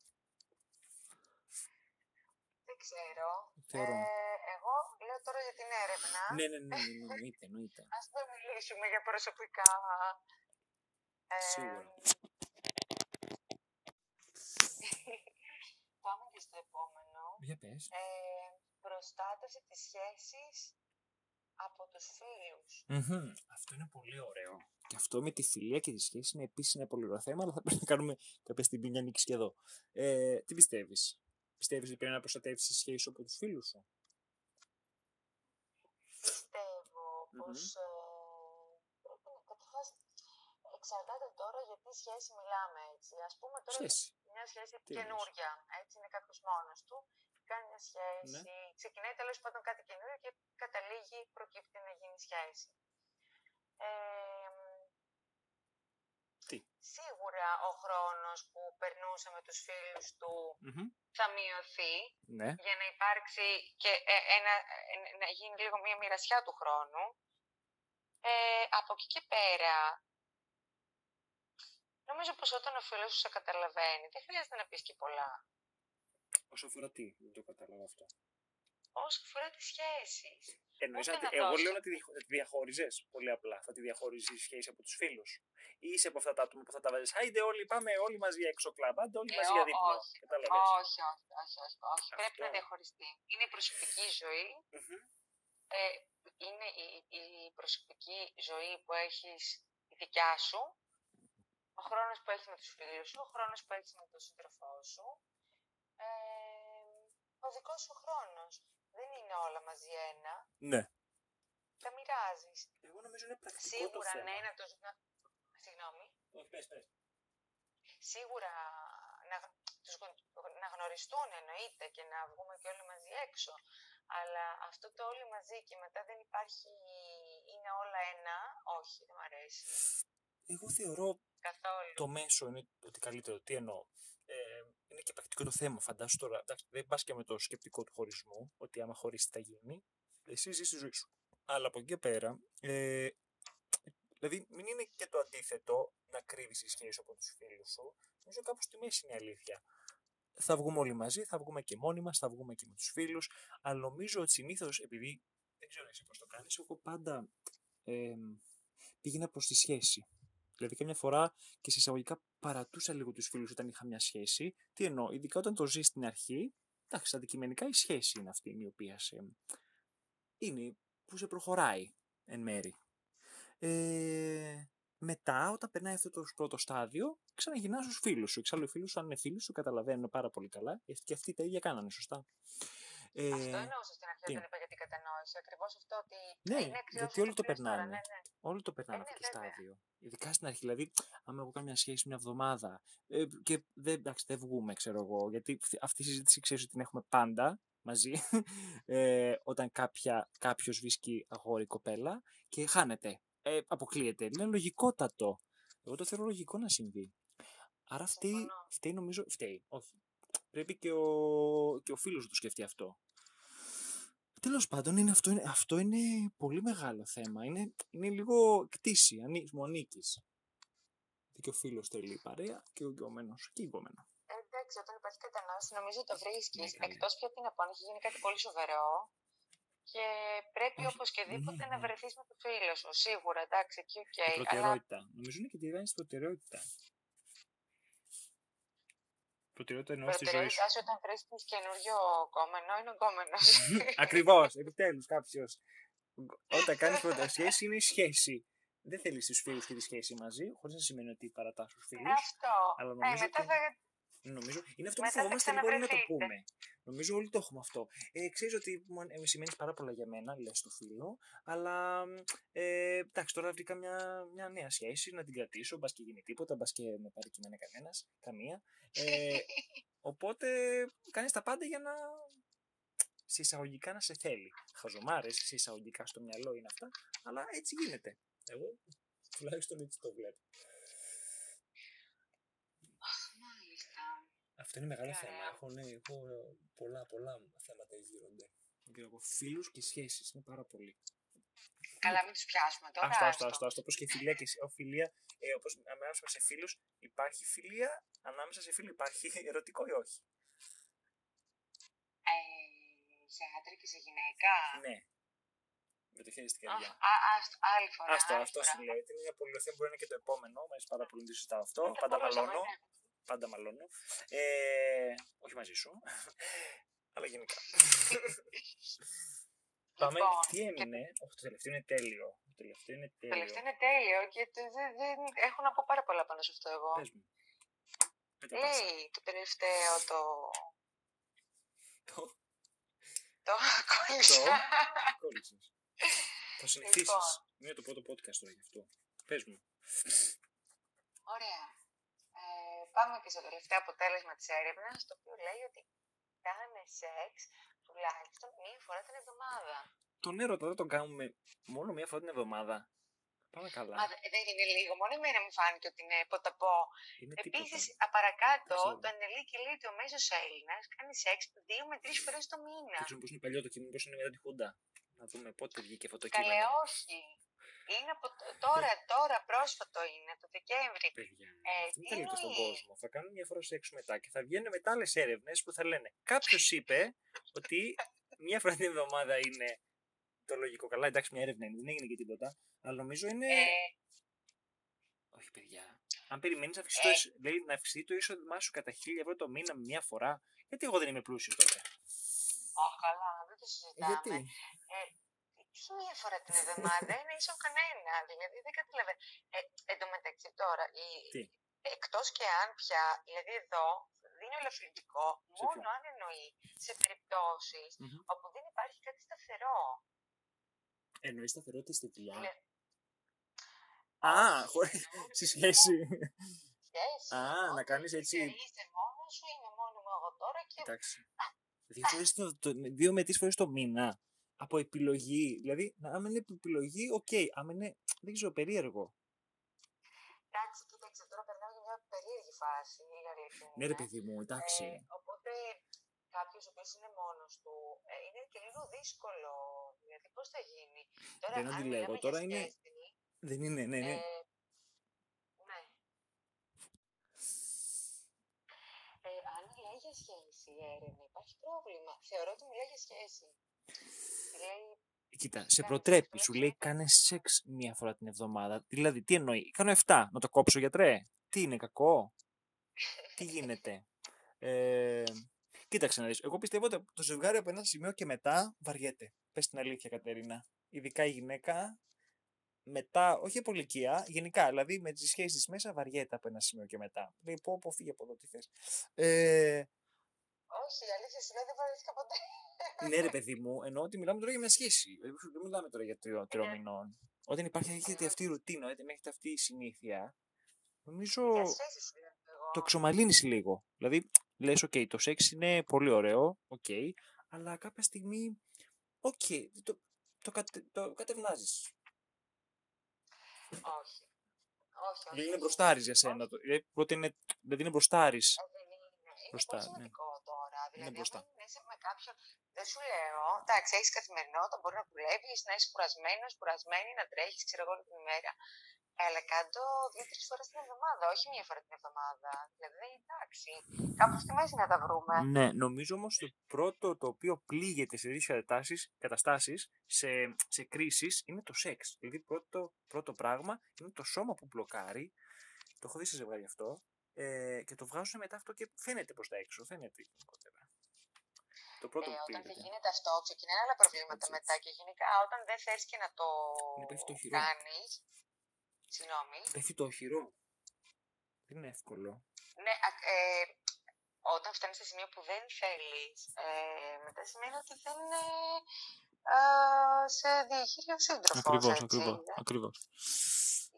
ξέρω. Ε, εγώ λέω τώρα για την έρευνα. Ναι, ναι, ναι, ναι, ναι εννοείται, εννοείται. Ας δεν μιλήσουμε για προσωπικά. Ε, Σίγουρα. Πάμε και στο επόμενο. Για πες. Ε, προστάτευση της σχέσης από τους φιλους Αυτό είναι πολύ ωραίο. Και αυτό με τη φιλία και τη σχέση είναι επίσης ένα πολύ ωραίο θέμα, αλλά θα πρέπει να κάνουμε κάποια στιγμή μια νίκη και εδώ. Ε, τι πιστεύεις, Πιστεύεις ότι πρέπει να προστατεύσεις τη σχέση σου από τους φίλους σου; Πιστεύω mm-hmm. πως ε, πρέπει να καταρχάς εξαρτάται τώρα για τι σχέση μιλάμε έτσι. Ας πούμε τώρα σχέση. μια σχέση τι καινούρια, έτσι είναι κάποιος μόνος του, κάνει μια σχέση, ναι. ξεκινάει τέλος πάντων κάτι καινούριο και καταλήγει, προκύπτει να γίνει σχέση. Ε, τι; Σίγουρα ο χρόνος που περνούσε με τους φίλους του θα μειωθεί ναι. για να υπάρξει και ε, ένα, ε, να γίνει λίγο μια μοιρασιά του χρόνου. Ε, από εκεί και πέρα, νομίζω πως όταν ο φίλος σου σε καταλαβαίνει, δεν χρειάζεται να πεις και πολλά. Όσο αφορά τι, δεν το κατάλαβα αυτό. Όσο αφορά τις σχέσεις. Εννοείς ότι εγώ λέω να τη διαχώριζες πολύ απλά. Θα τη διαχωρίζει η σχέση από τους φίλους. Ή είσαι από αυτά τα άτομα που θα τα βάζεις. Άιντε όλοι πάμε όλοι μαζί έξω κλαμπ. Άντε όλοι ε, μαζί για δίπλα. Όχι, όχι, όχι, όχι, όχι. Πρέπει να διαχωριστεί. Είναι η προσωπική ζωή. Ε, είναι η, η προσωπική ζωή που έχεις η δικιά σου. Ο χρόνος που έχεις με τους φίλους σου. Ο χρόνος που έχεις με τον σύντροφό σου. Ε, ο δικός σου χρόνος δεν είναι όλα μαζί ένα. Ναι. Τα μοιράζεις. Εγώ νομίζω είναι πρακτικό Σίγουρα, το θέμα. ναι, να το... Συγγνώμη. Όχι, πες, πες. Σίγουρα να, τους, να γνωριστούν εννοείται και να βγούμε και όλοι μαζί έξω. Αλλά αυτό το όλοι μαζί και μετά δεν υπάρχει, είναι όλα ένα, όχι, δεν μου αρέσει. Εγώ θεωρώ Καθόλου. το μέσο είναι ότι καλύτερο. Τι εννοώ; Είναι και πρακτικό το θέμα. Φαντάσου τώρα, εντάξει, δεν πας και με το σκεπτικό του χωρισμού, ότι άμα χωρίσεις θα γίνει. Εσύ ζεις τη ζωή σου. Αλλά από εκεί και πέρα, ε, δηλαδή μην είναι και το αντίθετο να κρύβεις τη σχέση από τους φίλους σου. Νομίζω κάπου στη μέση είναι η αλήθεια. Θα βγούμε όλοι μαζί, θα βγούμε και μόνοι μας, θα βγούμε και με τους φίλους. Αλλά νομίζω ότι συνήθως, επειδή δεν ξέρω εσύ πώς το κάνεις, εγώ πάντα ε, πήγαινα προς τη σχέση. Δηλαδή, καμιά φορά και σε εισαγωγικά παρατούσα λίγο τους φίλους όταν είχα μια σχέση. Τι εννοώ, ειδικά όταν το ζεις στην αρχή, εντάξει, αντικειμενικά η σχέση είναι αυτή η οποία σε. είναι που σε προχωράει εν μέρη. Ε, μετά, όταν περνάει αυτό το πρώτο στάδιο, ξαναγυρνάς στους φίλους σου. Εξάλλου, οι φίλου σου, αν είναι φίλοι σου, καταλαβαίνουν πάρα πολύ καλά, γιατί και αυτοί τα ίδια κάνανε, σωστά. Ε, αυτό εννοούσα στην αρχή τι; όταν είπα για την κατανόηση. Ακριβώς αυτό ότι. Ναι, είναι ακριβώς γιατί αυτό όλοι το που λες τώρα, περνάνε. Ναι, ναι. Όλοι το περνάνε Ε, αυτό ναι, το βέβαια. στάδιο. Ειδικά στην αρχή. Δηλαδή, άμα εγώ κάνω μια σχέση μια εβδομάδα ε, και δεν, εντάξει, δεν βγούμε, ξέρω εγώ, γιατί αυ- αυτή η συζήτηση ξέρεις ότι την έχουμε πάντα μαζί. Ε, όταν κάποια, κάποιος βρίσκει αγόρι ή κοπέλα και χάνεται. Ε, αποκλείεται. Είναι λογικότατο. Εγώ το θεωρώ λογικό να συμβεί. Άρα αυτή, Συμφωνώ. φταίει νομίζω. Φταίει, όχι. Πρέπει και ο, και ο φίλος να το σκεφτεί αυτό. Τέλος πάντων, είναι, αυτό, είναι, αυτό είναι πολύ μεγάλο θέμα. Είναι, είναι λίγο κτήση, ανή, μου ανήκεις. Γιατί και ο φίλος θέλει παρέα και ο γκόμενος και η γκόμενα. Ε, εντάξει, όταν υπάρχει κατανόηση, νομίζω το βρίσκεις. Ναι, καλέ. Εκτός πια τι να πω, αν έχει γίνει κάτι πολύ σοβαρό. Και πρέπει Όχι, οπωσδήποτε ναι, να ναι. βρεθείς με το φίλο σου. Σίγουρα, εντάξει, εκεί οκ. Η αλλά προτεραιότητα. Νομίζω είναι και τη βάζει προτεραιότητας. Προτεραιότητα εννοώ στη ζωής σου. προτεραιότητά σου όταν βρίσκει καινούριο γκόμενο είναι ο γκόμενος. Ακριβώς, επιτέλους κάποιος. Όταν κάνεις πρώτα σχέση είναι η σχέση. Δεν θέλεις τους φίλους και τη σχέση μαζί, χωρίς να σημαίνει ότι παρατά τους φίλους. αυτό. Αλλά Ε, νομίζω μετά ότι- θα. Νομίζω, είναι αυτό που Μετά θα φοβόμαστε λίγο όλοι να το ξαναβρεθείτε. πούμε. Νομίζω όλοι το έχουμε αυτό. Ε, ξέρεις ότι μου αν- ε, σημαίνεις πάρα πολλά για μένα, λες το φίλο, αλλά ε, εντάξει, τώρα βρήκα μια, μια νέα σχέση, να την κρατήσω, μπας και γίνει τίποτα, μπας και με πάρει και εμένα κανένας, καμία. Ε, οπότε κάνεις τα πάντα για να σε εισαγωγικά να σε θέλει. Χαζομάρες, σε εισαγωγικά στο μυαλό είναι αυτά, αλλά έτσι γίνεται. Εγώ τουλάχιστον έτσι το βλέπω. Αυτό είναι μεγάλο Ωραία. θέμα. Έχω, ναι, έχω πολλά, πολλά θέματα γύρονται. από φίλους και σχέσεις. Είναι πάρα πολύ. Καλά, μην τους πιάσουμε τώρα. Αυτό, αυτό, άστο. αυτό. αυτό. Όπως και φιλία και σε- ο, φιλία. Ε, Όπως ανάμεσα σε φίλους υπάρχει φιλία, ανάμεσα σε φίλοι υπάρχει ερωτικό ή όχι. Ε, σε άντρα και σε γυναίκα. Ναι. Με το χέρι στην Α, καρδιά. α, άστο, άλλη φορά. Αυτό, άλλη αυτό φορά. σου λέω. Είναι μια πολυοθέα μπορεί να είναι και το επόμενο. Μου αρέσει πάρα πολύ να το συζητάω αυτό. Δεν θα Πάντα μπορούσαμε, μαλώνω. ναι. Πάντα μαλώνω. Ε, όχι μαζί σου. Αλλά γενικά. Πάμε. Λοιπόν, Τι έμεινε; Όχι, το τελευταίο είναι τέλειο. Το τελευταίο είναι Το τέλειο. τελευταίο είναι τέλειο και το- δεν, δεν, έχω να πω πάρα πολλά πάνω σε αυτό εγώ. Πες μου. Πέτα πάσα. Λέει το τελευταίο το. Το; Το κόλλησα. κόλλησες. Θα συνηθίσεις. Λοιπόν. Είναι το πρώτο podcast τώρα γι' αυτό. Πες μου. Ωραία. Ε, πάμε και στο τελευταίο αποτέλεσμα της έρευνας, το οποίο λέει ότι κάνε σεξ τουλάχιστον μία φορά την εβδομάδα. Τον έρωτα δεν τον κάνουμε μόνο μία φορά την εβδομάδα. Πάμε καλά. Μα δε- δεν είναι λίγο, μόνο εμένα μου φάνηκε ότι είναι ποταπό. Είναι Επίσης, τίποτα. απαρακάτω, Δεν ξέρω. το ενελίκη λέει ότι ο μέσος Έλληνας κάνει σεξ δύο με τρεις φορές το μήνα. Δεν ξέρω πώς είναι παλιό το κείμενο, πώς είναι μετά τη Χούντα. Να δούμε πότε βγήκε αυτό το Καλέ, κείμενο. όχι. Είναι από το- τώρα, τώρα, πρόσφατο είναι, το Δεκέμβρη. Παιδιά, Ε, αυτό τι δεν λέτε στον εννοείς; κόσμο. Θα κάνουν μια φορά σεξ μετά και θα βγαίνουν μετά άλλες έρευνες που θα λένε Κάποιος είπε ότι μια φορά την εβδομάδα είναι το λογικό. Καλά, εντάξει, μια έρευνα είναι, δεν έγινε και τίποτα. Αλλά νομίζω είναι. Ε, Όχι, παιδιά. Αν περιμένεις να αυξηθεί, το, Ε. εισ- λέει, να αυξηθεί το εισόδημά σου κατά 1000 ευρώ το μήνα με μια φορά, γιατί εγώ δεν είμαι πλούσιος τότε; α, καλά, δεν το συζητάμε. Τι μία φορά την εβδομάδα είναι ίσο κανένα. Δηλαδή δεν καταλαβαίνω. Ε, εν τω μεταξύ τώρα, η... Τι; εκτός και αν πια, δηλαδή εδώ δίνει ελαφρυντικό Σε μόνο ποιο; αν εννοεί σε περιπτώσεις Μμμ. όπου δεν υπάρχει κάτι σταθερό. Εννοείς σταθερότητα στη δουλειά; Ναι. Α, χωρίς. στη σχέση. Σχέση. Α, να όταν κάνεις έτσι- Είσαι μόνος σου, είμαι μόνο μου εγώ τώρα και. Εντάξει. Δύο, φορές το, το, δύο με τρεις φορές το μήνα. Από επιλογή. Δηλαδή, να- άμα είναι από επιλογή, οκ. Άμα είναι. Δεν ξέρω, περίεργο. Εντάξει, κοίταξε τώρα περνάμε για μια περίεργη φάση. Η αλήθεια Ναι, ρε είναι. παιδί μου, εντάξει. Ε, οπότε κάποιος ο οποίος είναι μόνος του ε, είναι και λίγο δύσκολο. Δηλαδή, πώς θα γίνει. Τώρα, Δεν αν αντιλέγω, μιλάμε τώρα για είναι- σχέση, Δεν είναι, ναι, ναι. Ε, ναι. Ε, αν μιλάει για σχέση η έρευνα, υπάρχει πρόβλημα. Θεωρώ ότι μιλάει για σχέση. Λέει, Κοίτα, σε κάνεις προτρέπει. σεξ Σου μια λέει φορά κάνε την σεξ μία φορά την εβδομάδα. Δηλαδή, τι εννοεί. Κάνω 7. Να το κόψω, γιατρέ. Τι είναι, κακό; τι γίνεται; Ε, κοίταξε να δεις. Εγώ πιστεύω ότι το ζευγάρι από ένα σημείο και μετά βαριέται. Πες την αλήθεια, Κατερίνα. Ειδικά η γυναίκα μετά, όχι από ηλικία, γενικά, δηλαδή με τις σχέσεις της μέσα βαριέται από ένα σημείο και μετά. Λέει, πω, πω, φύγε από εδώ, τι θες. Ε, Όχι, η αλήθεια σου λέει δεν βαρέθηκα ποτέ. Ναι, ρε παιδί μου, εννοώ ότι μιλάμε τώρα για μια σχέση. Δηλαδή, δεν μιλάμε τώρα για τρει τριών μηνών. Όταν υπάρχει έχετε αυτή η ρουτίνα, όταν έχετε αυτή η συνήθεια, νομίζω το εξομαλύνει λίγο. Δηλαδή, λες, OK, το σεξ είναι πολύ ωραίο, OK, αλλά κάποια στιγμή, OK, το, το, κατε, το κατευνάζεις. Όχι. Όχι, όχι. Δηλαδή είναι μπροστάρι για σένα. Δηλαδή, πρώτα είναι, δηλαδή είναι μπροστάρις. Ε, δεν είναι. Είναι Μπροστά, πολύ ναι. σημαντικό τώρα. Δηλαδή, μπροστά. αν είσαι με κάποιον. Δεν σου λέω. Εντάξει, έχεις καθημερινότητα, μπορεί να δουλεύεις, να είσαι κουρασμένος, κουρασμένη, να τρέχεις, ξέρω εγώ, όλη την ημέρα. Αλλά κάτω δύο-τρεις φορές την εβδομάδα, όχι μία φορά την εβδομάδα. Δηλαδή, εντάξει, κάπου στη μέση να τα βρούμε. Ναι, νομίζω όμως το πρώτο το οποίο πλήγεται σε τέτοιες καταστάσεις, σε, σε κρίσεις, είναι το σεξ. Δηλαδή, πρώτο, πρώτο πράγμα είναι το σώμα που μπλοκάρει. Το έχω δει σε ζευγάρι αυτό. Ε, και το βγάζουν μετά αυτό και φαίνεται προ τα έξω. Φαίνεται γενικότερα. Το πρώτο Ε, που όταν δεν πλήγεται. γίνεται αυτό, ξεκινάνε άλλα προβλήματα Έτσι, μετά. Και γενικά, όταν δεν θες και να το Είναι πέφτει το χειρό. κάνεις. Συγγνώμη. Πέφτει το οχυρό. Δεν είναι εύκολο. Ναι, α- ε, όταν φτάνεις σε σημείο που δεν θέλεις, ε, μετά σημαίνει ότι δεν είναι ε, σε διαχείριο ο σύντροφος. Ακριβώς, ακριβώς, ακριβώς.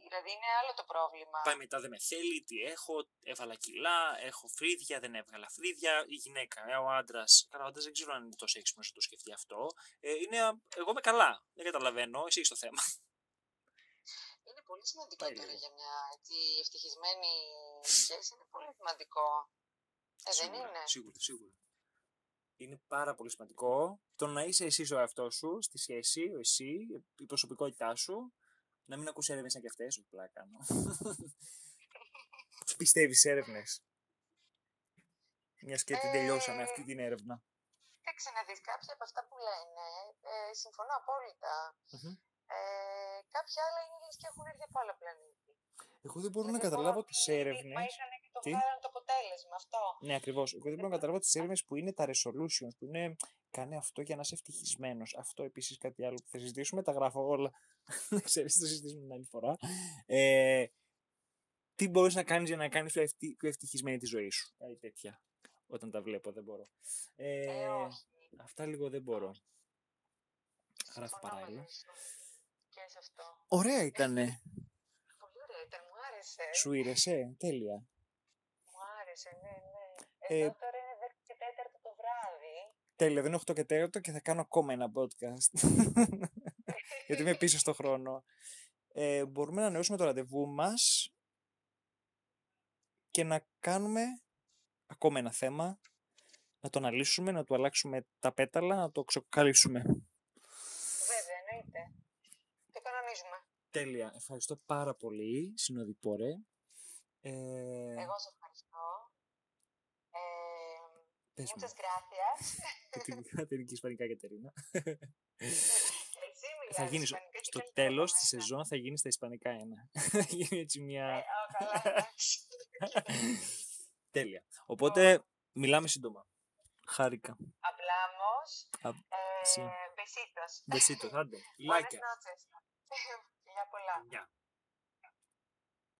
Δηλαδή είναι άλλο το πρόβλημα. Πάει μετά δεν με θέλει, τι έχω, έβαλα κιλά, έχω φρύδια, δεν έβγαλα φρύδια. Η γυναίκα, ε, ο άντρας. Καλά, ο άντρας δεν ξέρω αν είναι τόσο έξυπνος να το σκεφτεί αυτό. Ε, είναι, α, εγώ είμαι καλά. Δεν καταλαβαίνω, εσύ έχεις το θέμα. Είναι πολύ σημαντικό Πάει τώρα λίγο. για μια έτσι, ευτυχισμένη σχέση. Είναι πολύ σημαντικό. Ε, δεν σίγουρα, είναι. σίγουρα, σίγουρα. Είναι πάρα πολύ σημαντικό το να είσαι εσύ ο εαυτός σου στη σχέση, ο εσύ, η προσωπικότητά σου. Να μην ακούσει έρευνες σαν και αυτές, όχι πλάκα κάνω. Πιστεύεις έρευνες. Μιας και την Ε, τελειώσαμε αυτή την έρευνα. Κοίταξε να δεις κάποια από αυτά που λένε. Ε, συμφωνώ απόλυτα. Μμμ. Ε, κάποια άλλα είναι λες και έχουν έρθει από άλλα πλανήτη. Εγώ δεν μπορώ να Δηλαδή, καταλάβω μόνο τις ότι έρευνε. Μα είχαν και το Τι; βγάλαν το αποτέλεσμα αυτό. Ναι, ακριβώς. Εγώ δεν μπορώ να καταλάβω τις έρευνες που είναι τα resolutions, που είναι κάνε αυτό για να είσαι ευτυχισμένος. Αυτό επίσης κάτι άλλο που θα συζητήσουμε. Τα γράφω όλα. Ξέρεις, θα συζητήσουμε την άλλη φορά. Ε, τι μπορείς να κάνεις για να κάνεις πιο, ευτυ... πιο ευτυχισμένη τη ζωή σου. Κάτι τέτοια. Όταν τα βλέπω, δεν μπορώ. Ε, Ε, όχι. αυτά λίγο δεν μπορώ. Γράφω Συμφωνώ παράλληλα. μαζί σου. Και σε αυτό. Ωραία ήτανε. Πολύ ωραία ήταν, μου άρεσε. Σου ήρεσε. Τέλεια. Μου άρεσε, ναι, ναι. Ε, Εδώ τώρα Τέλεια, δεν είναι 8 και 4 και θα κάνω ακόμα ένα podcast. Γιατί είμαι πίσω στο χρόνο. Ε, μπορούμε να ανανεώσουμε το ραντεβού μας και να κάνουμε ακόμα ένα θέμα, να το αναλύσουμε, να του αλλάξουμε τα πέταλα, να το ξεκαλύψουμε. Βέβαια, εννοείται. Το κανονίζουμε. Τέλεια. Ευχαριστώ πάρα πολύ, συνοδοιπόρε. Ε, Εγώ σε ευχαριστώ. Ε, πες μου, muchas gracias. την Κατερίνη Ισπανικά Κατερίνα. Και εσύ μιλάς θα γίνεις ισπανικά και στο καλύτερα από τέλος της μένα. σεζόν θα γίνεις στα Ισπανικά ένα. θα γίνει έτσι Ε, μια... α, καλά, εντάξει. Τέλεια. Οπότε μιλάμε σύντομα. Χάρηκα. Hablamos. Α- Ε, sí. besitos. Besitos, άντε. Buenas Φιλάκια. noches. Φιλιά πολλά. Γεια.